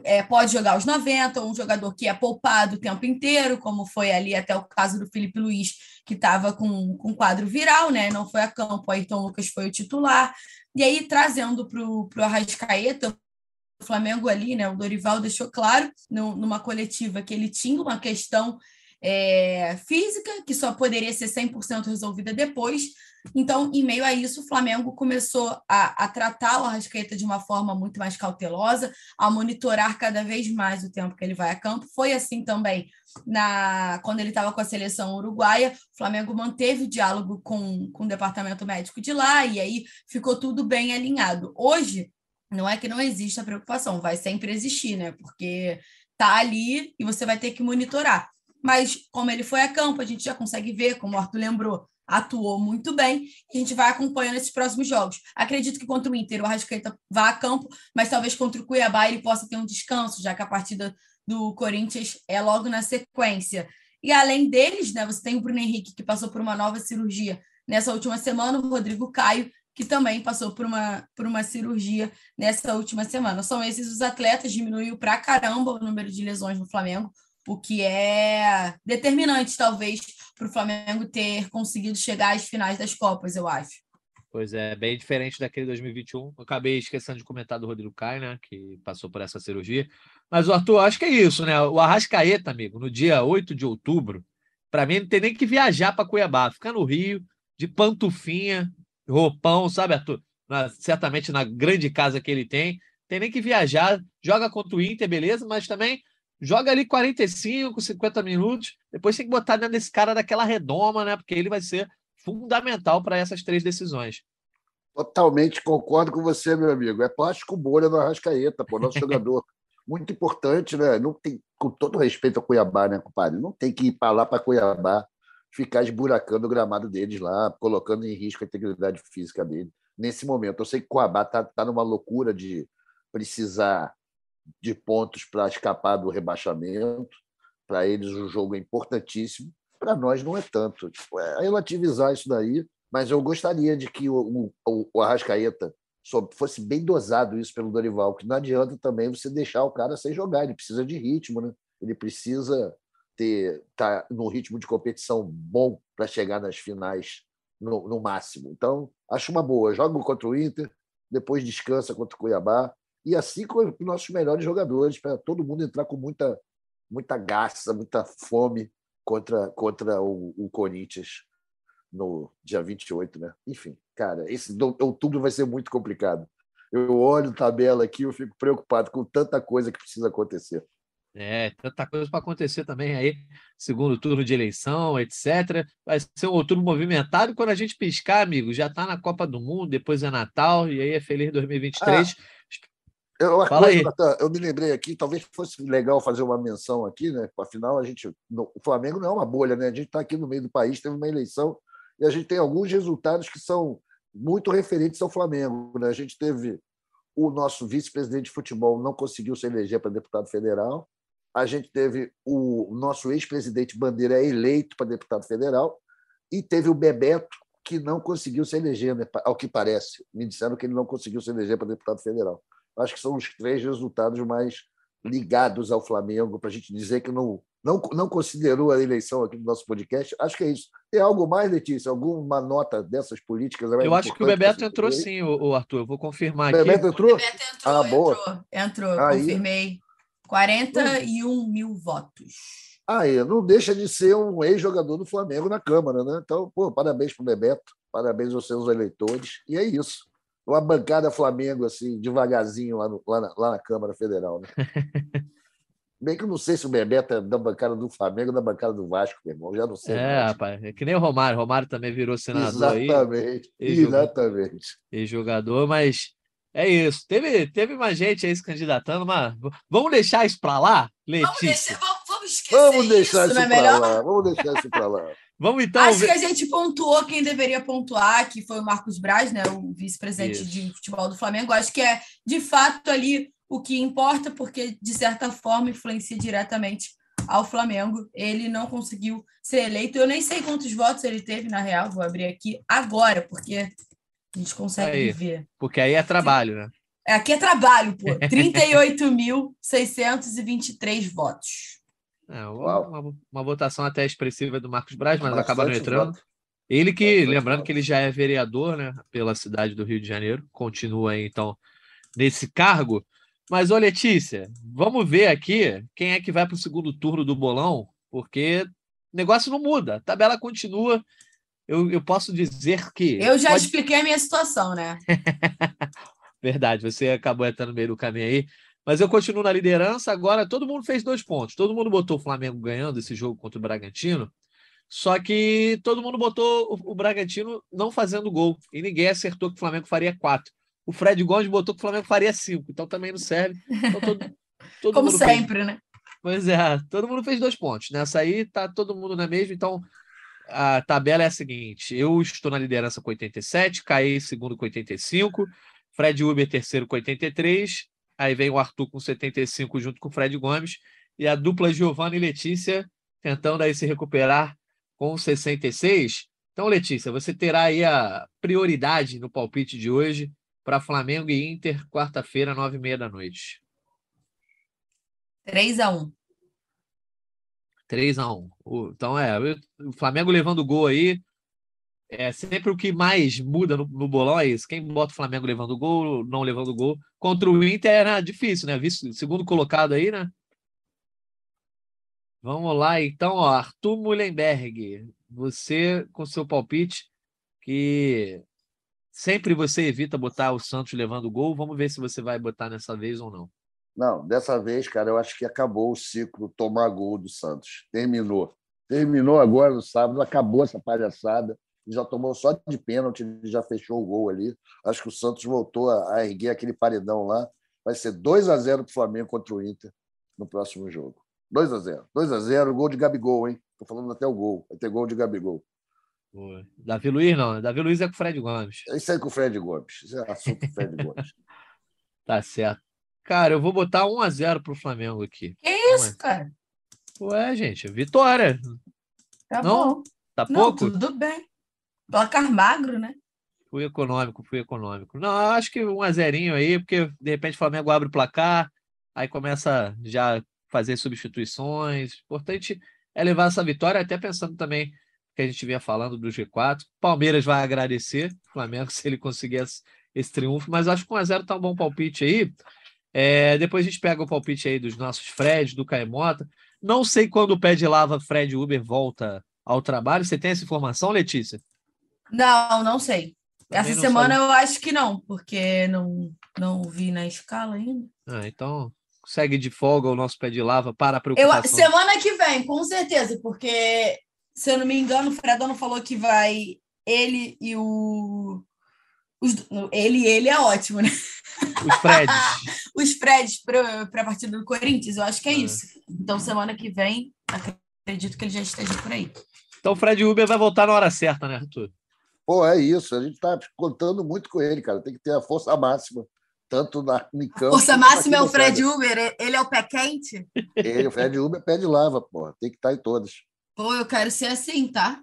é, pode jogar os 90, ou um jogador que é poupado o tempo inteiro, como foi ali até o caso do Felipe Luiz, que estava com, com quadro viral, né? Não foi a campo, Ayrton Lucas foi o titular. E aí, trazendo para o Arrascaeta, Flamengo ali, né? O Dorival deixou claro no, numa coletiva que ele tinha uma questão é, física que só poderia ser 100% resolvida depois. Então, em meio a isso, o Flamengo começou a, a, tratar o Arrascaeta de uma forma muito mais cautelosa, a monitorar cada vez mais o tempo que ele vai a campo. Foi assim também na quando ele estava com a seleção uruguaia. O Flamengo manteve o diálogo com, com o departamento médico de lá e aí ficou tudo bem alinhado. Hoje, não é que não existe a preocupação, vai sempre existir, né? Porque tá ali e você vai ter que monitorar. Mas como ele foi a campo, a gente já consegue ver, como o Arthur lembrou, atuou muito bem e a gente vai acompanhando esses próximos jogos. Acredito que contra o Inter o Arrascaeta vá a campo, mas talvez contra o Cuiabá ele possa ter um descanso, já que a partida do Corinthians é logo na sequência. E além deles, né, você tem o Bruno Henrique, que passou por uma nova cirurgia nessa última semana, o Rodrigo Caio, que também passou por uma, por uma cirurgia nessa última semana. São esses os atletas, diminuiu para caramba o número de lesões no Flamengo, o que é determinante, talvez, para o Flamengo ter conseguido chegar às finais das Copas, eu acho. Pois é, bem diferente daquele 2021. Eu acabei esquecendo de comentar do Rodrigo Caio, né? Que passou por essa cirurgia. Mas o Arthur, acho que é isso, né? O Arrascaeta, amigo, no dia 8 de outubro, para mim não tem nem que viajar para Cuiabá, ficar no Rio, de pantufinha, roupão, sabe, Arthur? Na, certamente na grande casa que ele tem. Tem nem que viajar, joga contra o Inter, beleza, mas também joga ali 45, 50 minutos. Depois tem que botar dentro desse cara daquela redoma, né? Porque ele vai ser fundamental para essas três decisões. Totalmente concordo com você, meu amigo. É plástico bolha no Arrascaeta, pô, nosso [LAUGHS] jogador. Muito importante, né? Não tem, com todo respeito ao Cuiabá, né, compadre? Não tem que ir para lá para Cuiabá, ficar esburacando o gramado deles lá, colocando em risco a integridade física dele. Nesse momento, eu sei que o Cuiabá está tá numa loucura de precisar de pontos para escapar do rebaixamento. Para eles, o jogo é importantíssimo para nós não é tanto. Tipo, é relativizar isso daí, mas eu gostaria de que o, o, o Arrascaeta fosse bem dosado isso pelo Dorival, que não adianta também você deixar o cara sem jogar, ele precisa de ritmo, né? Ele precisa ter tá no ritmo de competição bom para chegar nas finais no, no, máximo. Então, acho uma boa. Joga contra o Inter, depois descansa contra o Cuiabá, e assim com os nossos melhores jogadores, para todo mundo entrar com muita, muita gaça, muita fome contra, contra o, o Corinthians no dia 28, né? Enfim, cara, esse outubro vai ser muito complicado. Eu olho tabela aqui, eu fico preocupado com tanta coisa que precisa acontecer. É, tanta coisa para acontecer também aí, segundo turno de eleição, etc. Vai ser um outubro movimentado. Quando a gente piscar, amigo, já está na Copa do Mundo, depois é Natal, e aí é feliz 2023. Ah, uma Fala coisa, aí. eu me lembrei aqui, talvez fosse legal fazer uma menção aqui, né? Afinal, a gente, o Flamengo não é uma bolha, né? A gente está aqui no meio do país, teve uma eleição e a gente tem alguns resultados que são muito referentes ao Flamengo. Né? A gente teve o nosso vice-presidente de futebol não conseguiu se eleger para deputado federal. A gente teve o nosso ex-presidente Bandeira eleito para deputado federal e teve o Bebeto que não conseguiu se eleger, né? ao que parece. Me disseram que ele não conseguiu se eleger para deputado federal. Acho que são os três resultados mais ligados ao Flamengo, para a gente dizer que não, não, não considerou a eleição aqui no nosso podcast. Acho que é isso. Tem algo mais, Letícia? Alguma nota dessas políticas? Eu acho que o Bebeto entrou sim, o, Arthur. Eu vou confirmar aqui. Bebeto entrou? Bebeto entrou, ah, boa. entrou, entrou Aí. confirmei. 41 mil votos. Aí, não deixa de ser um ex-jogador do Flamengo na Câmara, né? Então, pô, parabéns para o Bebeto, parabéns aos seus eleitores. E é isso uma bancada Flamengo, assim, devagarzinho lá, no, lá, na, lá na Câmara Federal. Né? [LAUGHS] Bem que eu não sei se o Bebeto é da bancada do Flamengo ou da bancada do Vasco, meu irmão. Já não sei. É, rapaz. É que nem o Romário. O Romário também virou senador exatamente, aí. Exatamente. E jogador, mas é isso. Teve, teve mais gente aí se candidatando, mas vamos deixar isso para lá, Letícia? Vamos, deixar, vamos, vamos esquecer vamos deixar isso, isso é para lá. Vamos deixar isso para lá. [LAUGHS] Vamos então. Acho ver... que a gente pontuou quem deveria pontuar, que foi o Marcos Braz, né, o vice-presidente de futebol do Flamengo. Acho que é de fato ali o que importa, porque de certa forma influencia diretamente ao Flamengo. Ele não conseguiu ser eleito. Eu nem sei quantos votos ele teve, na real, vou abrir aqui agora, porque a gente consegue aí, ver. Porque aí é trabalho, né? Aqui é trabalho, pô. [LAUGHS] 38.623 votos. É, uma, uma, votação até expressiva do Marcos Braz, mas Bastante acaba não entrando. Voto. Ele que, Bastante lembrando voto. que ele já é vereador né, pela cidade do Rio de Janeiro, continua aí, então, nesse cargo. Mas, ô Letícia, vamos ver aqui quem é que vai para o segundo turno do bolão, porque o negócio não muda, a tabela continua. Eu, eu posso dizer que. Eu já pode... expliquei a minha situação, né? [LAUGHS] Verdade, você acabou entrando no meio do caminho aí. Mas eu continuo na liderança. Agora todo mundo fez dois pontos. Todo mundo botou o Flamengo ganhando esse jogo contra o Bragantino. Só que todo mundo botou o Bragantino não fazendo gol. E ninguém acertou que o Flamengo faria quatro. O Fred Gomes botou que o Flamengo faria cinco. Então também não serve. Então, todo, [LAUGHS] todo Como sempre, fez... né? Pois é, todo mundo fez dois pontos. Nessa aí tá todo mundo na mesma. Então a tabela é a seguinte: eu estou na liderança com 87, Caí segundo com 85, Fred Uber terceiro com 83, Aí vem o Arthur com 75 junto com o Fred Gomes. E a dupla Giovanna e Letícia tentando aí se recuperar com 66. Então, Letícia, você terá aí a prioridade no palpite de hoje para Flamengo e Inter, quarta-feira, nove e meia da noite. 3 a 1 3 a 1 Então, é, o Flamengo levando gol aí. é sempre o que mais muda no, no, bolão é isso. Quem bota o Flamengo levando gol, não levando gol. Contra o Inter era difícil, né? Visto, segundo colocado aí, né? Vamos lá, então, ó, Arthur Mullenberg, você com seu palpite, que sempre você evita botar o Santos levando gol. Vamos ver se você vai botar nessa vez ou não. Não, dessa vez, cara, eu acho que acabou o ciclo tomar gol do Santos. Terminou. Terminou agora no sábado, acabou essa palhaçada. Já tomou só de pênalti, já fechou o gol ali. Acho que o Santos voltou a erguer aquele paredão lá. Vai ser 2 a 0 para o Flamengo contra o Inter no próximo jogo. 2 a 0 2 a 0 gol de Gabigol, hein? Estou falando até o gol. Vai ter gol de Gabigol. Boa. Davi Luiz não. Davi Luiz é com o Fred Gomes. É isso aí com o Fred Gomes. Isso é assunto do Fred Gomes. [LAUGHS] tá certo. Cara, eu vou botar 1 a 0 pro Flamengo aqui. Que isso, cara? Ué, gente, vitória. Tá não? bom. Tá não, pouco? Tudo bem. Placar magro, né? Fui econômico, fui econômico. Não, acho que um a zerinho aí, porque de repente o Flamengo abre o placar, aí começa já fazer substituições. Importante é levar essa vitória, até pensando também que a gente vinha falando do G4. Palmeiras vai agradecer o Flamengo [LAUGHS] se ele conseguir esse, esse triunfo, mas acho que 1 a 0 tá um bom palpite aí. É, depois a gente pega o palpite aí dos nossos Fred, do Caemota. Não sei quando o pé de lava Fred Uber volta ao trabalho. Você tem essa informação, Letícia? Não, não sei. Também essa não semana sabe. eu acho que não, porque não, não vi na escala ainda. Ah, então segue de folga o nosso pé de lava para a preocupação. Eu, semana que vem, com certeza, porque se eu não me engano, o Fredão falou que vai ele e o os, ele e ele é ótimo, né? Os Freds. [LAUGHS] Os Freds para a partida do Corinthians, eu acho que é, é isso. Então, semana que vem, acredito que ele já esteja por aí. Então, o Fred Uber vai voltar na hora certa, né, Arthur? Pô, é isso. A gente está contando muito com ele, cara. Tem que ter a força máxima, tanto na. A força máxima é o Fred Uber? Ele é o pé quente? Ele, o Fred Uber é pé de lava, pô. Tem que estar tá em todas. Pô, eu quero ser assim, tá?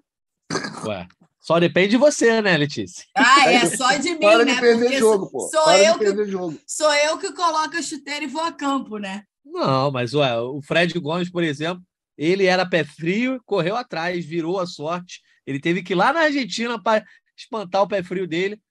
Ué. Só depende de você, né, Letícia? Ah, é só de mim, Para né? De perder jogo, pô. Sou Para eu que jogo. sou eu que coloco a chuteira e vou a campo, né? Não, mas ué, o Fred Gomes, por exemplo, ele era pé frio, correu atrás, virou a sorte. Ele teve que ir lá na Argentina para espantar o pé frio dele.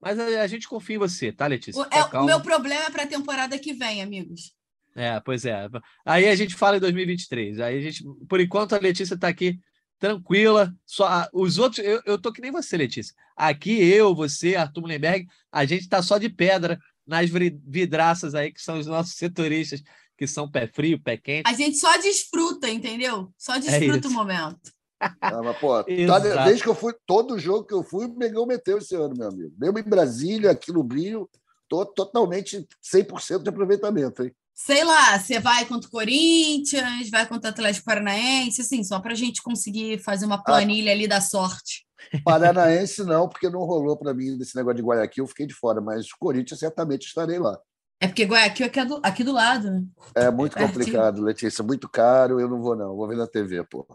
Mas a, a, gente confia em você, tá, Letícia? O, é, o meu problema é para a temporada que vem, amigos. É, pois é. Aí a gente fala em 2023. Aí a gente, por enquanto, a Letícia está aqui tranquila. Só os outros, eu, eu tô que nem você, Letícia. Aqui eu, você, Arthur Mullenberg, a gente tá só de pedra nas vidraças aí que são os nossos setoristas, que são pé frio, pé quente. A gente só desfruta, entendeu? Só é desfruta é o momento. Ah, mas, pô, tá, [LAUGHS] desde que eu fui, todo jogo que eu fui, o Mengão meteu esse ano, meu amigo. Mesmo em Brasília, aqui no Brio, tô totalmente 100% de aproveitamento, hein? Sei lá, você vai contra o Corinthians, vai contra o Atlético Paranaense, assim, só para a gente conseguir fazer uma planilha ah, ali da sorte. Paranaense não, porque não rolou para mim desse negócio de Guayaquil, eu fiquei de fora, mas o Corinthians certamente estarei lá. É porque Guayaquil é aqui do, aqui do lado, né? É muito complicado, Letícia, muito caro, eu não vou não, vou ver na TV, pô.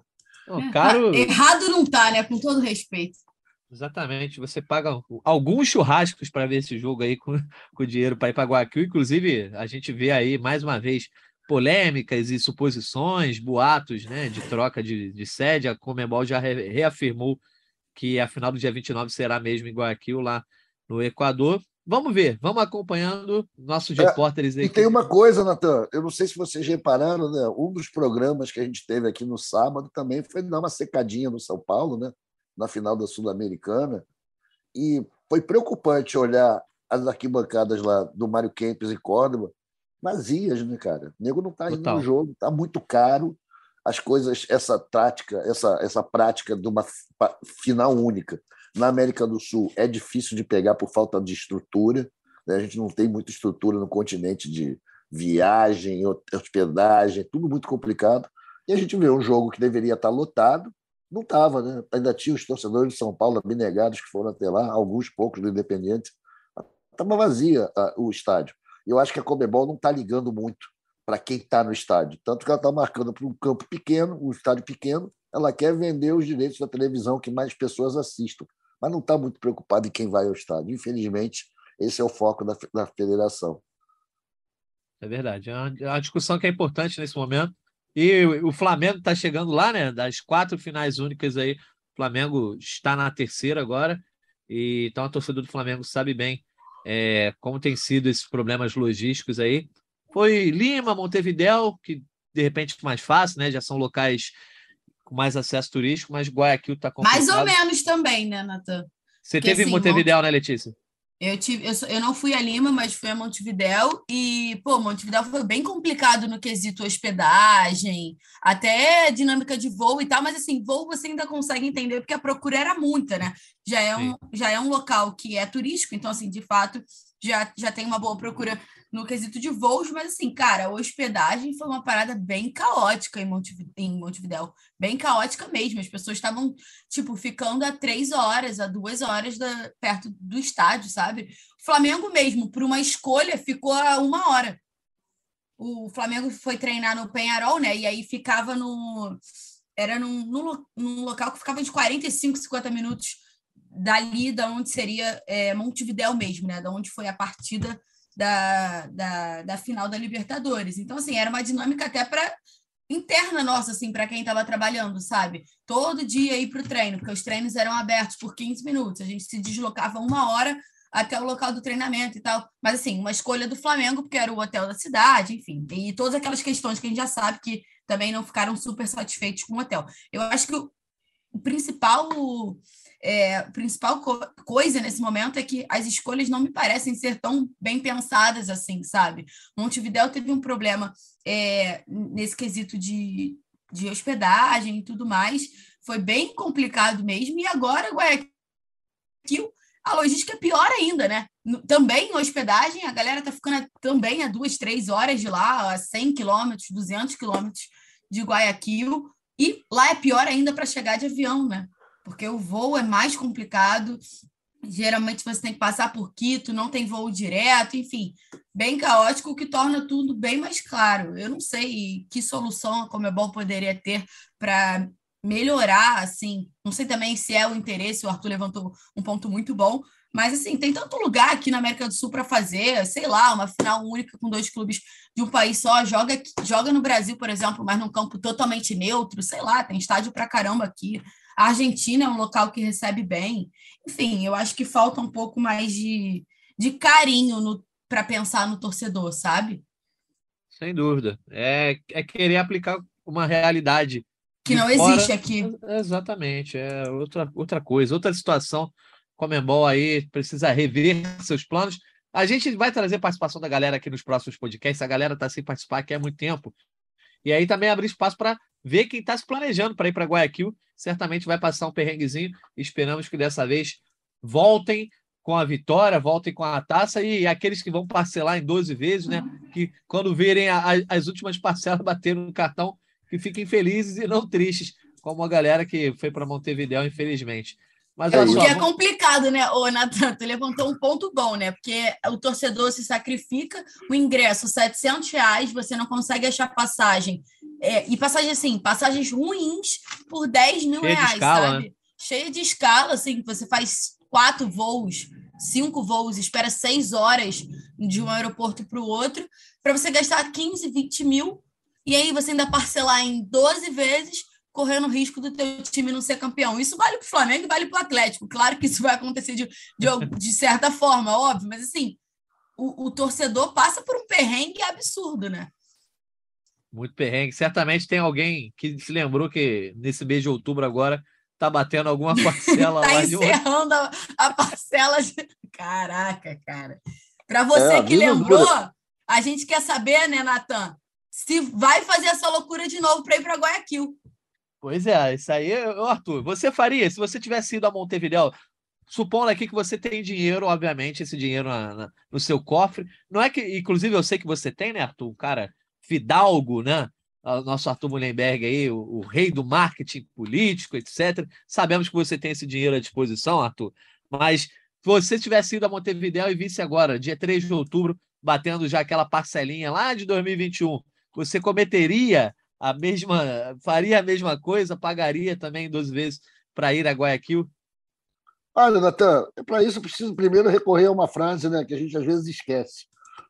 Não, caro... Errado não tá, né? Com todo respeito. Exatamente. Você paga alguns churrascos para ver esse jogo aí com, [LAUGHS] com dinheiro para ir para Guayaquil. Inclusive, a gente vê aí, mais uma vez, polêmicas e suposições, boatos né, de troca de, de sede. A Comebol já re, reafirmou que a final do dia 29 será mesmo em Guayaquil, lá no Equador. Vamos ver, vamos acompanhando nossos é, repórteres aí. E tem uma coisa, Natan, eu não sei se vocês repararam, né? Um dos programas que a gente teve aqui no sábado também foi dar uma secadinha no São Paulo, né? Na final da Sul-Americana. E foi preocupante olhar as arquibancadas lá do Mário Kempes e Córdoba vazias, né, cara? O nego não está indo no jogo, está muito caro. As coisas, essa tática, essa, essa prática de uma final única na América do Sul é difícil de pegar por falta de estrutura. Né? A gente não tem muita estrutura no continente de viagem, hospedagem, tudo muito complicado. E a gente vê um jogo que deveria estar lotado, não estava, né? Ainda tinha os torcedores de São Paulo abnegados que foram até lá, alguns poucos do Independente. Estava vazia a, o estádio. Eu acho que a Comebol não está ligando muito para quem está no estádio. Tanto que ela está marcando para um campo pequeno, um estádio pequeno, ela quer vender os direitos da televisão que mais pessoas assistam. Mas não está muito preocupada em quem vai ao estádio. Infelizmente, esse é o foco da, da federação. É verdade. É uma, é uma discussão que é importante nesse momento e o Flamengo está chegando lá, né? Das quatro finais únicas aí O Flamengo está na terceira agora, e então a torcida do Flamengo sabe bem é, como tem sido esses problemas logísticos aí. Foi Lima, Montevidéu, que de repente mais fácil, né? Já são locais com mais acesso turístico, mas Guayaquil está complicado. Mais ou menos também, né, Natan? Você Porque, teve assim, Montevidéu, né, Letícia? Eu, tive, eu, eu, não fui a Lima, mas fui a Montevidéu e, pô, Montevidéu foi bem complicado no quesito hospedagem, até dinâmica de voo e tal, mas assim, voo você ainda consegue entender porque a procura era muita, né? Já é um, já é um local que é turístico, então, assim, de fato, já, já tem uma boa procura no quesito de voos, mas assim, cara, a hospedagem foi uma parada bem caótica em, Montevideo, em Montevidéu, bem caótica mesmo. As pessoas estavam, tipo, ficando a três horas, a duas horas da, perto do estádio, sabe? O Flamengo mesmo, por uma escolha, ficou a uma hora. O Flamengo foi treinar no Penharol, né? E aí ficava no. Era num, num, num local que ficava de 45, 50 minutos dali, da onde seria é, Montevidéu mesmo, né? Da onde foi a partida da, da, da final da Libertadores. Então, assim, era uma dinâmica até para interna nossa, assim, para quem estava trabalhando, sabe? Todo dia ir para o treino, porque os treinos eram abertos por 15 minutos, a gente se deslocava uma hora até o local do treinamento e tal. Mas, assim, uma escolha do Flamengo, porque era o hotel da cidade, enfim, e todas aquelas questões que a gente já sabe que também não ficaram super satisfeitos com o hotel. Eu acho que o, o principal é, a principal co coisa nesse momento é que as escolhas não me parecem ser tão bem pensadas assim, sabe? Montevidéu teve um problema é, nesse quesito de, de hospedagem e tudo mais, foi bem complicado mesmo, e agora Guayaquil, a logística é pior ainda, né? Também em hospedagem, a galera tá ficando também a duas, três horas de lá, a 100 quilômetros, 200 quilômetros de Guayaquil, e lá é pior ainda para chegar de avião, né? Porque o voo é mais complicado. Geralmente você tem que passar por Quito, não tem voo direto, enfim, bem caótico, o que torna tudo bem mais claro. Eu não sei que solução a Comebol poderia ter para melhorar, assim, não sei também se é o interesse, o Arthur levantou um ponto muito bom, mas assim, tem tanto lugar aqui na América do Sul para fazer, sei lá, uma final única com dois clubes de um país só, joga joga no Brasil, por exemplo, mas num campo totalmente neutro, sei lá, tem estádio para caramba aqui. A Argentina é um local que recebe bem. Enfim, eu acho que falta um pouco mais de, de carinho para pensar no torcedor, sabe? Sem dúvida. É, é querer aplicar uma realidade. Que não fora. existe aqui. Exatamente. É outra, outra coisa, outra situação. Comembol aí precisa rever seus planos. A gente vai trazer participação da galera aqui nos próximos podcasts. A galera está sem participar aqui há muito tempo. E aí também abrir espaço para ver quem está se planejando para ir para Guayaquil. Certamente vai passar um perrenguezinho. Esperamos que dessa vez voltem com a vitória, voltem com a taça e aqueles que vão parcelar em 12 vezes, né? Que quando virem a, a, as últimas parcelas bater no cartão, que fiquem felizes e não tristes, como a galera que foi para Montevideo, infelizmente. Mas é, é complicado, né, ô Natan? Tu levantou um ponto bom, né? Porque o torcedor se sacrifica, o ingresso, 700 reais, você não consegue achar passagem. É, e passagem, assim, passagens ruins por 10 mil Cheia reais, escala, sabe? Né? Cheia de escala, assim, você faz quatro voos, cinco voos, espera seis horas de um aeroporto para o outro, para você gastar 15, 20 mil, e aí você ainda parcelar em 12 vezes correndo o risco do teu time não ser campeão. Isso vale para o Flamengo e vale para o Atlético. Claro que isso vai acontecer de, de, [LAUGHS] de certa forma, óbvio, mas assim, o, o, torcedor passa por um perrengue absurdo, né? Muito perrengue. Certamente tem alguém que se lembrou que nesse mês de outubro agora tá batendo alguma [LAUGHS] parcela tá lá encerrando a, a, parcela de... [LAUGHS] Caraca, cara. Para você é, que lembrou, a gente quer saber, né, Natan, se vai fazer essa loucura de novo para ir para Guayaquil. Pois é, isso aí, Arthur, você faria, se você tivesse ido a Montevideo, supondo aqui que você tem dinheiro, obviamente, esse dinheiro na, na, no seu cofre, não é que, inclusive eu sei que você tem, né, Arthur, um cara fidalgo, né, o nosso Arthur Mullenberg aí, o, o, rei do marketing político, etc. Sabemos que você tem esse dinheiro à disposição, Arthur, mas se você tivesse ido a Montevideo e visse agora, dia 3 de outubro, batendo já aquela parcelinha lá de 2021, você cometeria a mesma, faria a mesma coisa, pagaria também 12 vezes para ir a Guayaquil? Olha, Natan, para isso eu preciso primeiro recorrer a uma frase né, que a gente às vezes esquece.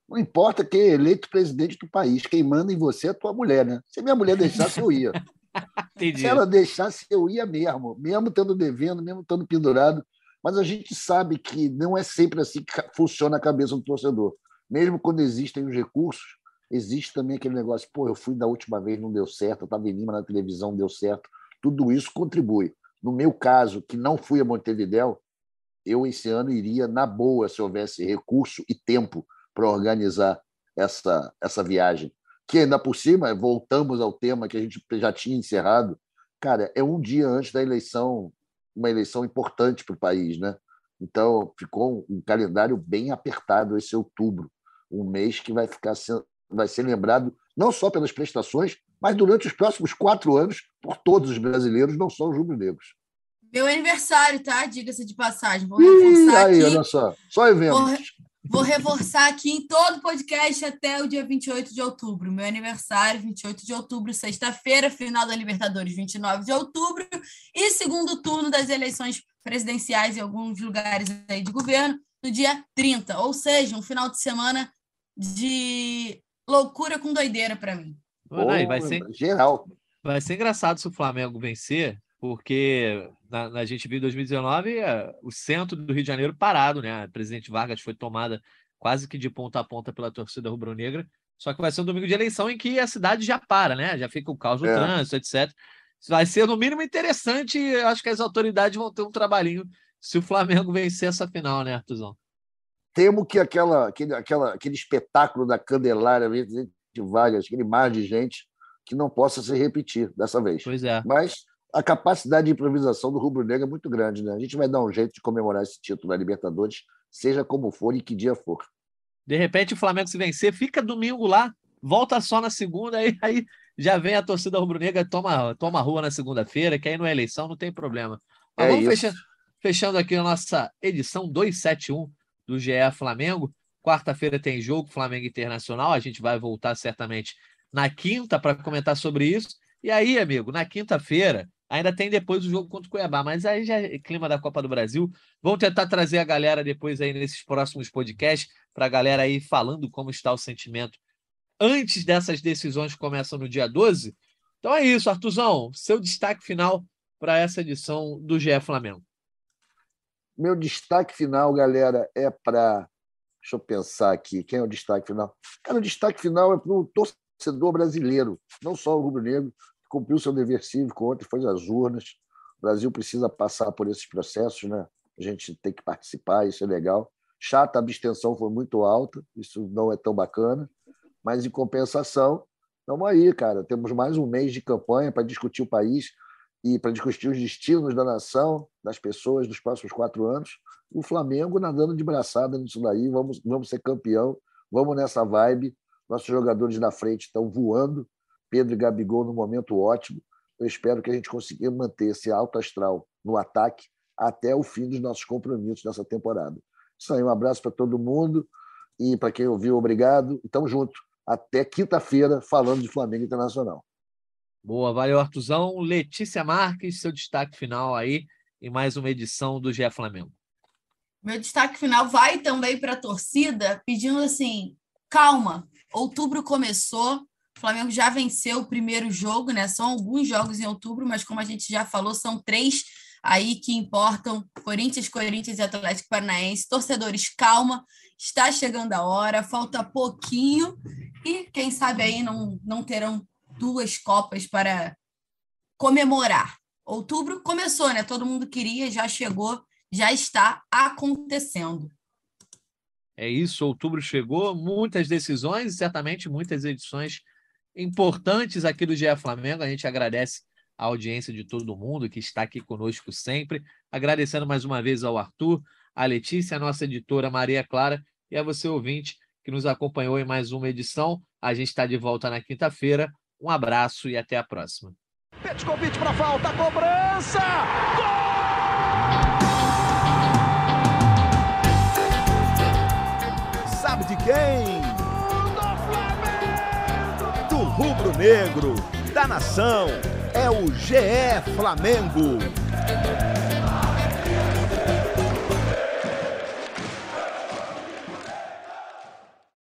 Não importa quem é eleito presidente do país, quem manda em você é tua mulher, né? Se minha mulher deixasse, eu ia. [LAUGHS] Se ela deixasse, eu ia mesmo, mesmo estando devendo, mesmo estando pendurado. Mas a gente sabe que não é sempre assim que funciona a cabeça do torcedor. Mesmo quando existem os recursos, existe também aquele negócio, pô, eu fui da última vez, não deu certo, eu estava em Lima na televisão, deu certo. Tudo isso contribui. No meu caso, que não fui a Montevidéu, eu esse ano iria na boa se houvesse recurso e tempo para organizar essa, essa viagem. Que ainda por cima, voltamos ao tema que a gente já tinha encerrado, cara, é um dia antes da eleição, uma eleição importante para o país, né? Então, ficou um calendário bem apertado esse outubro, um mês que vai ficar vai ser lembrado não só pelas prestações, mas durante os próximos quatro anos por todos os brasileiros, não só os rubro-negros. Meu aniversário, tá? Diga-se de passagem. Vou reforçar Ih, aí, aqui. olha só. Só eventos. Vou, vou reforçar aqui em todo podcast até o dia 28 de outubro. Meu aniversário, 28 de outubro, sexta-feira, final da Libertadores, 29 de outubro, e segundo turno das eleições presidenciais em alguns lugares aí de governo, no dia 30. Ou seja, um final de semana de loucura com doideira para mim. Pô, vai ser geral. Vai ser engraçado se o Flamengo vencer, porque na, na gente viu em 2019 é, o centro do Rio de Janeiro parado, né? A presidente Vargas foi tomada quase que de ponta a ponta pela torcida rubro-negra. Só que vai ser um domingo de eleição em que a cidade já para, né? Já fica o caos do é. trânsito, etc. Vai ser, no mínimo, interessante. Acho que as autoridades vão ter um trabalhinho se o Flamengo vencer essa final, né, Artuzão? Temo que aquela, aquele, aquela, aquele espetáculo da Candelária de Vargas, aquele mar de gente, que não possa se repetir dessa vez. Pois é. Mas a capacidade de improvisação do Rubro Negro é muito grande, né? A gente vai dar um jeito de comemorar esse título da Libertadores, seja como for e que dia for. De repente o Flamengo se vencer, fica domingo lá, volta só na segunda, aí, aí já vem a torcida rubro-negra, toma, toma rua na segunda-feira, que aí não é eleição, não tem problema. Mas é vamos fechando, fechando aqui a nossa edição 271 do GE Flamengo. Quarta-feira tem jogo Flamengo Internacional. A gente vai voltar certamente na quinta para comentar sobre isso. E aí, amigo, na quinta-feira ainda tem depois o jogo contra o Cuiabá, mas aí já é clima da Copa do Brasil. Vamos tentar trazer a galera depois aí nesses próximos podcasts para a galera aí falando como está o sentimento antes dessas decisões que começam no dia 12. Então é isso, Artuzão, seu destaque final para essa edição do GE Flamengo. Meu destaque final, galera, é para. Deixa eu pensar aqui. Quem é o destaque final? Cara, o destaque final é para o torcedor brasileiro, não só o rubro-negro, que cumpriu seu dever cívico ontem, foi às urnas. O Brasil precisa passar por esses processos, né? A gente tem que participar, isso é legal. Chata, a abstenção foi muito alta, isso não é tão bacana, mas em compensação, estamos aí, cara. Temos mais um mês de campanha para discutir o país e para discutir os destinos da nação, das pessoas dos próximos quatro anos. O Flamengo nadando de braçada nisso daí, vamos, vamos ser campeão, vamos nessa vibe. Nossos jogadores na frente estão voando, Pedro e Gabigol no momento ótimo. Eu espero que a gente consiga manter esse alto astral no ataque até o fim dos nossos compromissos nessa temporada. Isso aí, um abraço para todo mundo e para quem ouviu, obrigado. E tamo junto. Até quinta-feira, falando de Flamengo Internacional. Boa, valeu, Artuzão. Letícia Marques, seu destaque final aí em mais uma edição do GE Flamengo. Meu destaque final vai também para a torcida, pedindo assim: calma, outubro começou, o Flamengo já venceu o primeiro jogo, né? São alguns jogos em outubro, mas como a gente já falou, são três aí que importam: Corinthians, Corinthians e Atlético Paranaense. Torcedores, calma, está chegando a hora, falta pouquinho e quem sabe aí não, não terão duas Copas para comemorar. Outubro começou, né? Todo mundo queria, já chegou, já está acontecendo. É isso, outubro chegou, muitas decisões certamente muitas edições importantes aqui do GE Flamengo. A gente agradece a audiência de todo mundo que está aqui conosco sempre. Agradecendo mais uma vez ao Arthur, a Letícia, a nossa editora Maria Clara e a você, ouvinte, que nos acompanhou em mais uma edição. A gente está de volta na quinta-feira. Um abraço e até a próxima. Petkovic para falta, cobrança! Gol! Sabe de quem? Do Flamengo! Do rubro-negro, da nação, é o GE Flamengo.